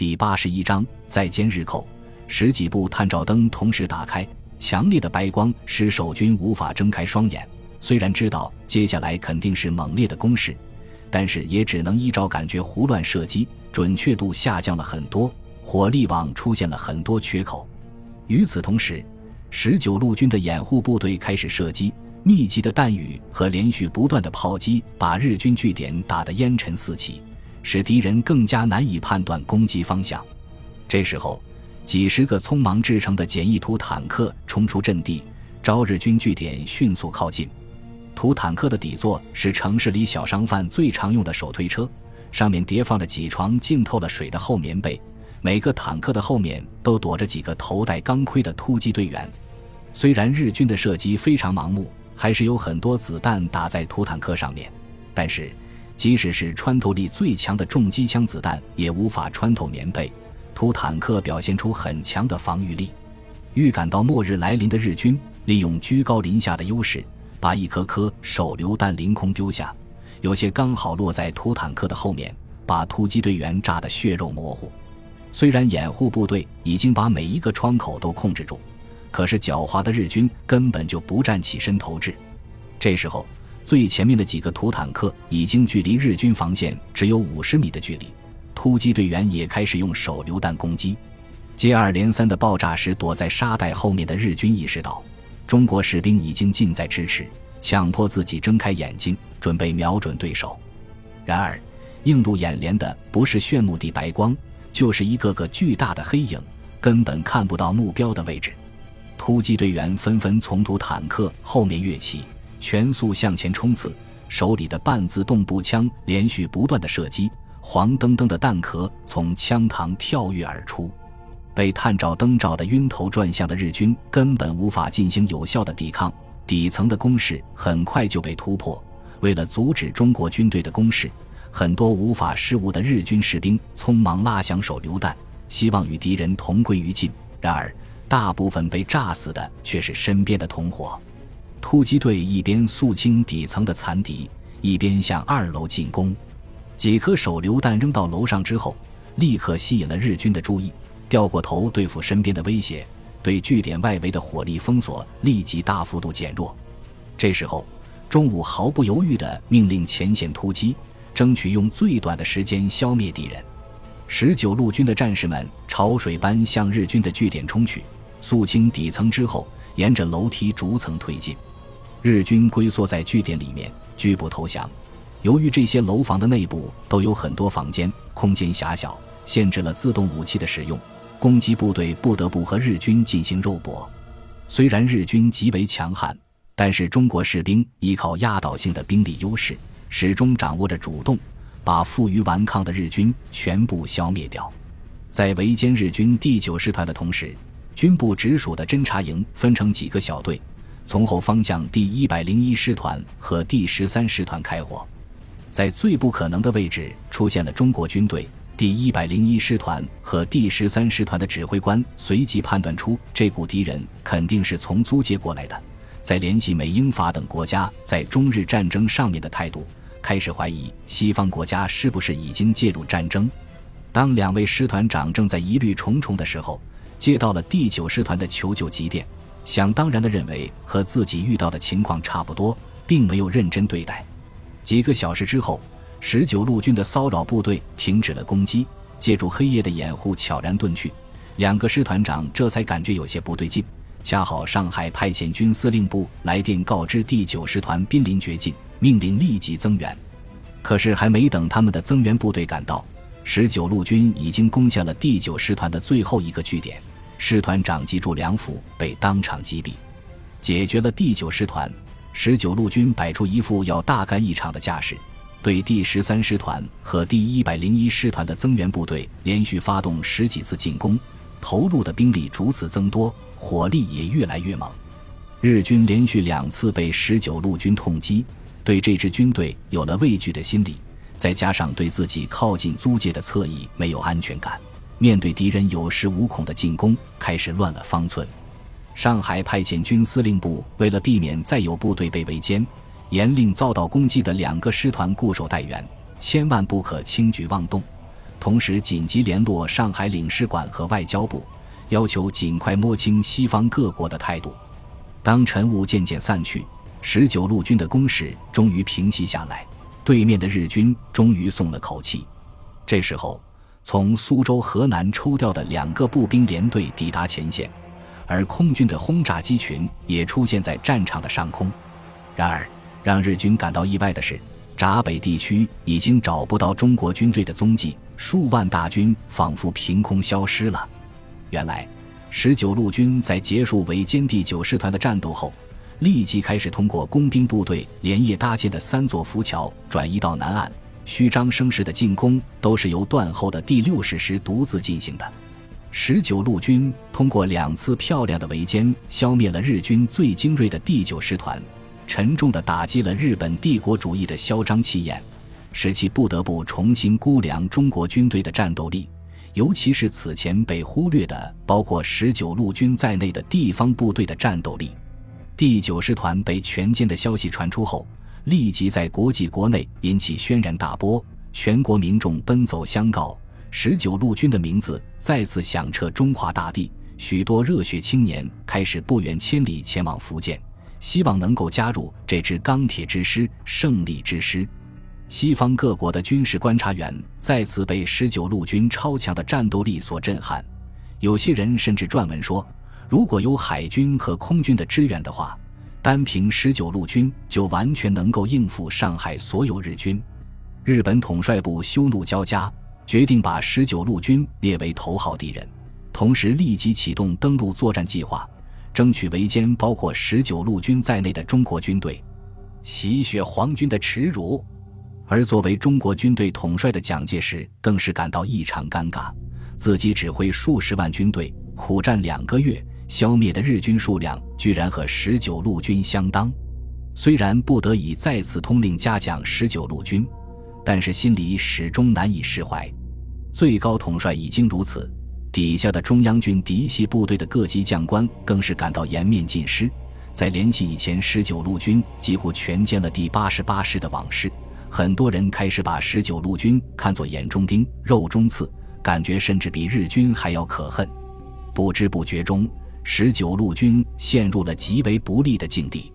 第八十一章再歼日寇。十几部探照灯同时打开，强烈的白光使守军无法睁开双眼。虽然知道接下来肯定是猛烈的攻势，但是也只能依照感觉胡乱射击，准确度下降了很多，火力网出现了很多缺口。与此同时，十九路军的掩护部队开始射击，密集的弹雨和连续不断的炮击把日军据点打得烟尘四起，使敌人更加难以判断攻击方向。这时候，几十个匆忙制成的简易土坦克冲出阵地，朝日军据点迅速靠近。土坦克的底座是城市里小商贩最常用的手推车，上面叠放着几床浸透了水的厚棉被。每个坦克的后面都躲着几个头戴钢盔的突击队员。虽然日军的射击非常盲目，还是有很多子弹打在土坦克上面，但是即使是穿透力最强的重机枪子弹也无法穿透棉被。土坦克表现出很强的防御力。预感到末日来临的日军利用居高临下的优势。把一颗颗手榴弹凌空丢下，有些刚好落在土坦克的后面，把突击队员炸得血肉模糊。虽然掩护部队已经把每一个窗口都控制住，可是狡猾的日军根本就不站起身投掷。这时候，最前面的几个土坦克已经距离日军防线只有五十米的距离，突击队员也开始用手榴弹攻击。接二连三的爆炸时，躲在沙袋后面的日军意识到。中国士兵已经近在咫尺，强迫自己睁开眼睛，准备瞄准对手。然而，映入眼帘的不是炫目的白光，就是一个个巨大的黑影，根本看不到目标的位置。突击队员纷纷从土坦克后面跃起，全速向前冲刺，手里的半自动步枪连续不断的射击，黄澄澄的弹壳从枪膛跳跃而出。被探照灯照得晕头转向的日军根本无法进行有效的抵抗，底层的攻势很快就被突破。为了阻止中国军队的攻势，很多无法失误的日军士兵匆忙拉响手榴弹，希望与敌人同归于尽。然而，大部分被炸死的却是身边的同伙。突击队一边肃清底层的残敌，一边向二楼进攻。几颗手榴弹扔到楼上之后，立刻吸引了日军的注意。掉过头对付身边的威胁，对据点外围的火力封锁立即大幅度减弱。这时候，中午毫不犹豫地命令前线突击，争取用最短的时间消灭敌人。十九路军的战士们潮水般向日军的据点冲去，肃清底层之后，沿着楼梯逐层推进。日军龟缩在据点里面，拒不投降。由于这些楼房的内部都有很多房间，空间狭小，限制了自动武器的使用。攻击部队不得不和日军进行肉搏，虽然日军极为强悍，但是中国士兵依靠压倒性的兵力优势，始终掌握着主动，把负隅顽抗的日军全部消灭掉。在围歼日军第九师团的同时，军部直属的侦察营分成几个小队，从后方向第一百零一师团和第十三师团开火，在最不可能的位置出现了中国军队。第一百零一师团和第十三师团的指挥官随即判断出，这股敌人肯定是从租界过来的。在联系美、英、法等国家在中日战争上面的态度，开始怀疑西方国家是不是已经介入战争。当两位师团长正在疑虑重重的时候，接到了第九师团的求救急电，想当然的认为和自己遇到的情况差不多，并没有认真对待。几个小时之后。十九路军的骚扰部队停止了攻击，借助黑夜的掩护悄然遁去。两个师团长这才感觉有些不对劲。恰好上海派遣军司令部来电告知第九师团濒临绝境，命令立即增援。可是还没等他们的增援部队赶到，十九路军已经攻下了第九师团的最后一个据点。师团长及驻梁甫被当场击毙，解决了第九师团。十九路军摆出一副要大干一场的架势。对第十三师团和第一百零一师团的增援部队连续发动十几次进攻，投入的兵力逐次增多，火力也越来越猛。日军连续两次被十九路军痛击，对这支军队有了畏惧的心理，再加上对自己靠近租界的侧翼没有安全感，面对敌人有恃无恐的进攻，开始乱了方寸。上海派遣军司令部为了避免再有部队被围歼。严令遭到攻击的两个师团固守待援，千万不可轻举妄动。同时紧急联络上海领事馆和外交部，要求尽快摸清西方各国的态度。当晨雾渐渐散去，十九路军的攻势终于平息下来，对面的日军终于松了口气。这时候，从苏州河南抽调的两个步兵联队抵达前线，而空军的轰炸机群也出现在战场的上空。然而，让日军感到意外的是，闸北地区已经找不到中国军队的踪迹，数万大军仿佛凭空消失了。原来，十九路军在结束围歼第九师团的战斗后，立即开始通过工兵部队连夜搭建的三座浮桥转移到南岸。虚张声势的进攻都是由断后的第六十师独自进行的。十九路军通过两次漂亮的围歼，消灭了日军最精锐的第九师团。沉重地打击了日本帝国主义的嚣张气焰，使其不得不重新估量中国军队的战斗力，尤其是此前被忽略的包括十九路军在内的地方部队的战斗力。第九师团被全歼的消息传出后，立即在国际国内引起轩然大波，全国民众奔走相告，十九路军的名字再次响彻中华大地，许多热血青年开始不远千里前往福建。希望能够加入这支钢铁之师、胜利之师。西方各国的军事观察员再次被十九路军超强的战斗力所震撼，有些人甚至撰文说，如果有海军和空军的支援的话，单凭十九路军就完全能够应付上海所有日军。日本统帅部羞怒交加，决定把十九路军列为头号敌人，同时立即启动登陆作战计划。争取围歼包括十九路军在内的中国军队，洗雪皇军的耻辱。而作为中国军队统帅的蒋介石更是感到异常尴尬，自己指挥数十万军队苦战两个月，消灭的日军数量居然和十九路军相当。虽然不得已再次通令嘉奖十九路军，但是心里始终难以释怀。最高统帅已经如此。底下的中央军嫡系部队的各级将官更是感到颜面尽失，在联系以前十九路军几乎全歼了第八十八师的往事，很多人开始把十九路军看作眼中钉、肉中刺，感觉甚至比日军还要可恨。不知不觉中，十九路军陷入了极为不利的境地。